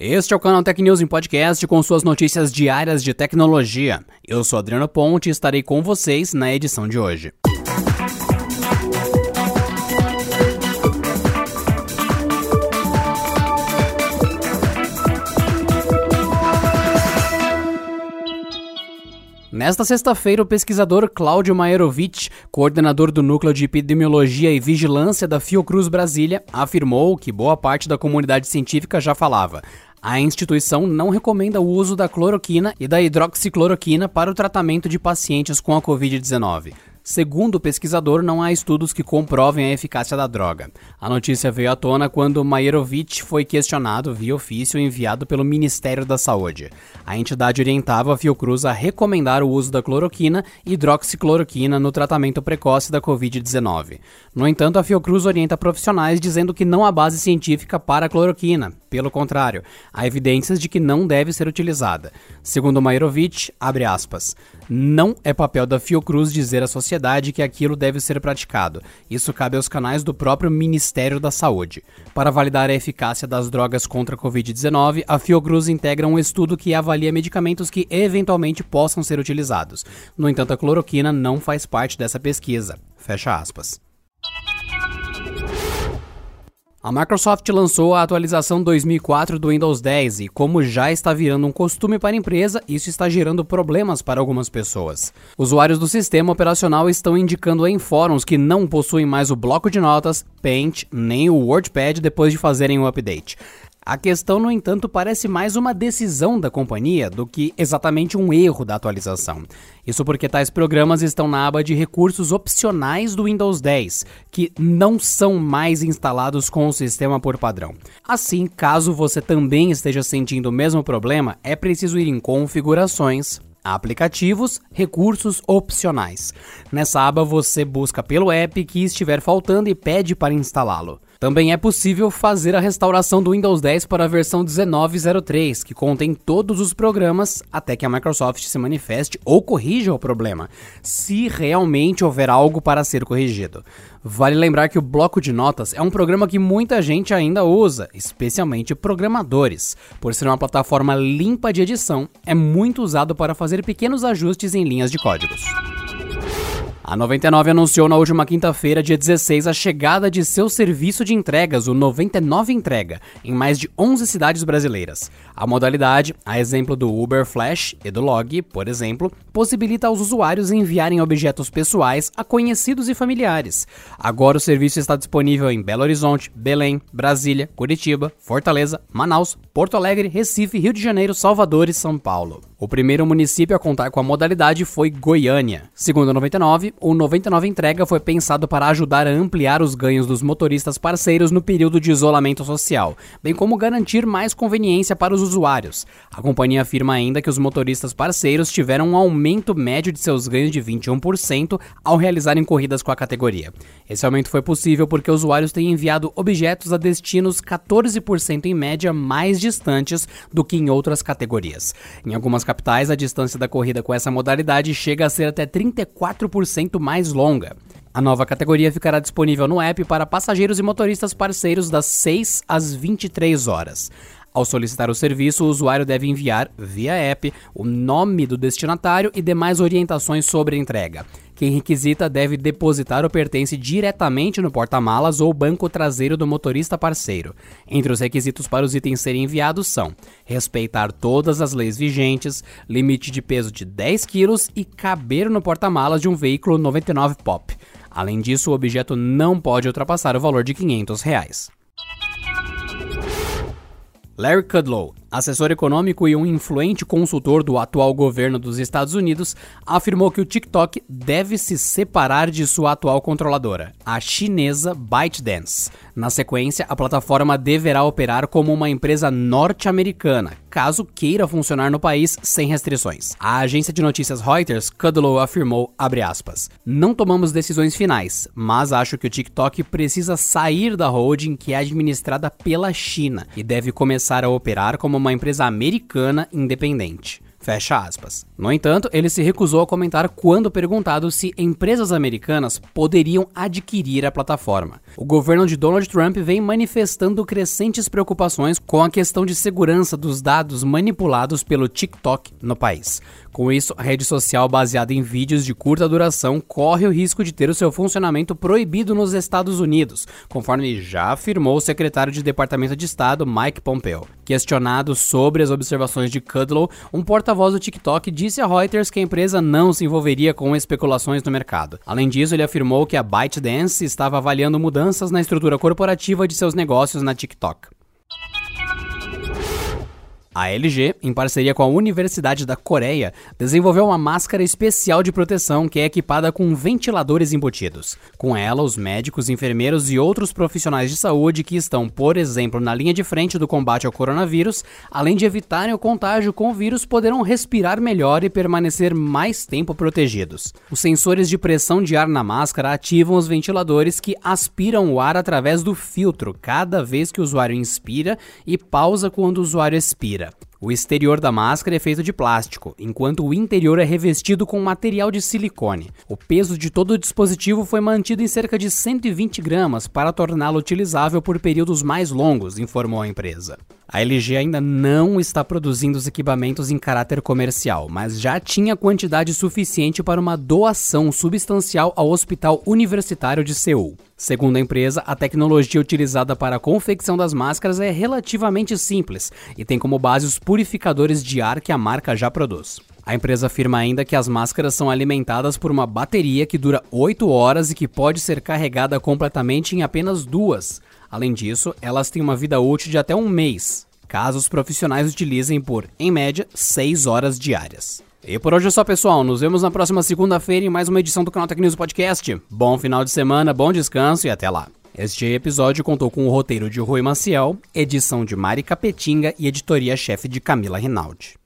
Este é o canal Tech News em podcast com suas notícias diárias de tecnologia. Eu sou Adriano Ponte e estarei com vocês na edição de hoje. Nesta sexta-feira, o pesquisador Cláudio Maerovitch, coordenador do Núcleo de Epidemiologia e Vigilância da Fiocruz Brasília, afirmou que boa parte da comunidade científica já falava. A instituição não recomenda o uso da cloroquina e da hidroxicloroquina para o tratamento de pacientes com a Covid-19. Segundo o pesquisador, não há estudos que comprovem a eficácia da droga. A notícia veio à tona quando Maierovitch foi questionado via ofício enviado pelo Ministério da Saúde. A entidade orientava a Fiocruz a recomendar o uso da cloroquina e hidroxicloroquina no tratamento precoce da Covid-19. No entanto, a Fiocruz orienta profissionais dizendo que não há base científica para a cloroquina. Pelo contrário, há evidências de que não deve ser utilizada. Segundo Maierovitch, abre aspas, não é papel da Fiocruz dizer à sociedade que aquilo deve ser praticado. Isso cabe aos canais do próprio Ministério da Saúde. Para validar a eficácia das drogas contra a Covid-19, a Fiocruz integra um estudo que avalia medicamentos que eventualmente possam ser utilizados. No entanto, a cloroquina não faz parte dessa pesquisa. Fecha aspas. A Microsoft lançou a atualização 2004 do Windows 10 e, como já está virando um costume para a empresa, isso está gerando problemas para algumas pessoas. Usuários do sistema operacional estão indicando em fóruns que não possuem mais o bloco de notas, Paint nem o WordPad depois de fazerem o update. A questão, no entanto, parece mais uma decisão da companhia do que exatamente um erro da atualização. Isso porque tais programas estão na aba de recursos opcionais do Windows 10, que não são mais instalados com o sistema por padrão. Assim, caso você também esteja sentindo o mesmo problema, é preciso ir em Configurações, Aplicativos, recursos opcionais. Nessa aba você busca pelo app que estiver faltando e pede para instalá-lo. Também é possível fazer a restauração do Windows 10 para a versão 19.03, que contém todos os programas até que a Microsoft se manifeste ou corrija o problema, se realmente houver algo para ser corrigido. Vale lembrar que o bloco de notas é um programa que muita gente ainda usa, especialmente programadores. Por ser uma plataforma limpa de edição, é muito usado para fazer pequenos ajustes em linhas de códigos. A 99 anunciou na última quinta-feira, dia 16, a chegada de seu serviço de entregas, o 99 Entrega, em mais de 11 cidades brasileiras. A modalidade, a exemplo do Uber Flash e do Log, por exemplo, possibilita aos usuários enviarem objetos pessoais a conhecidos e familiares. Agora o serviço está disponível em Belo Horizonte, Belém, Brasília, Curitiba, Fortaleza, Manaus, Porto Alegre, Recife, Rio de Janeiro, Salvador e São Paulo. O primeiro município a contar com a modalidade foi Goiânia. Segundo a 99, o 99 Entrega foi pensado para ajudar a ampliar os ganhos dos motoristas parceiros no período de isolamento social, bem como garantir mais conveniência para os usuários. A companhia afirma ainda que os motoristas parceiros tiveram um aumento médio de seus ganhos de 21% ao realizarem corridas com a categoria. Esse aumento foi possível porque usuários têm enviado objetos a destinos 14% em média mais distantes do que em outras categorias. Em algumas capitais, a distância da corrida com essa modalidade chega a ser até 34% mais longa. A nova categoria ficará disponível no app para passageiros e motoristas parceiros das 6 às 23 horas. Ao solicitar o serviço, o usuário deve enviar, via app, o nome do destinatário e demais orientações sobre a entrega. Quem requisita deve depositar o pertence diretamente no porta-malas ou banco traseiro do motorista parceiro. Entre os requisitos para os itens serem enviados são respeitar todas as leis vigentes, limite de peso de 10 kg e caber no porta-malas de um veículo 99 Pop. Além disso, o objeto não pode ultrapassar o valor de 500 reais. Larry Kudlow, assessor econômico e um influente consultor do atual governo dos Estados Unidos, afirmou que o TikTok deve se separar de sua atual controladora, a chinesa ByteDance. Na sequência, a plataforma deverá operar como uma empresa norte-americana, caso queira funcionar no país sem restrições. A agência de notícias Reuters, Kudlow afirmou, aspas, não tomamos decisões finais, mas acho que o TikTok precisa sair da holding que é administrada pela China e deve começar a operar como uma empresa americana independente. Fecha aspas. No entanto, ele se recusou a comentar quando perguntado se empresas americanas poderiam adquirir a plataforma. O governo de Donald Trump vem manifestando crescentes preocupações com a questão de segurança dos dados manipulados pelo TikTok no país. Com isso, a rede social baseada em vídeos de curta duração corre o risco de ter o seu funcionamento proibido nos Estados Unidos, conforme já afirmou o secretário de Departamento de Estado Mike Pompeo. Questionado sobre as observações de Kudlow, um porta-voz do TikTok disse a Reuters que a empresa não se envolveria com especulações no mercado. Além disso, ele afirmou que a ByteDance estava avaliando mudanças na estrutura corporativa de seus negócios na TikTok. A LG, em parceria com a Universidade da Coreia, desenvolveu uma máscara especial de proteção que é equipada com ventiladores embutidos. Com ela, os médicos, enfermeiros e outros profissionais de saúde que estão, por exemplo, na linha de frente do combate ao coronavírus, além de evitarem o contágio com o vírus, poderão respirar melhor e permanecer mais tempo protegidos. Os sensores de pressão de ar na máscara ativam os ventiladores que aspiram o ar através do filtro cada vez que o usuário inspira e pausa quando o usuário expira. взгляд. O exterior da máscara é feito de plástico, enquanto o interior é revestido com material de silicone. O peso de todo o dispositivo foi mantido em cerca de 120 gramas para torná-lo utilizável por períodos mais longos, informou a empresa. A LG ainda não está produzindo os equipamentos em caráter comercial, mas já tinha quantidade suficiente para uma doação substancial ao Hospital Universitário de Seul. Segundo a empresa, a tecnologia utilizada para a confecção das máscaras é relativamente simples e tem como base os purificadores de ar que a marca já produz. A empresa afirma ainda que as máscaras são alimentadas por uma bateria que dura 8 horas e que pode ser carregada completamente em apenas duas. Além disso, elas têm uma vida útil de até um mês, caso os profissionais utilizem por, em média, 6 horas diárias. E por hoje é só, pessoal. Nos vemos na próxima segunda-feira em mais uma edição do Canal News Podcast. Bom final de semana, bom descanso e até lá. Este episódio contou com o roteiro de Rui Maciel, edição de Mari Capetinga e editoria-chefe de Camila Rinaldi.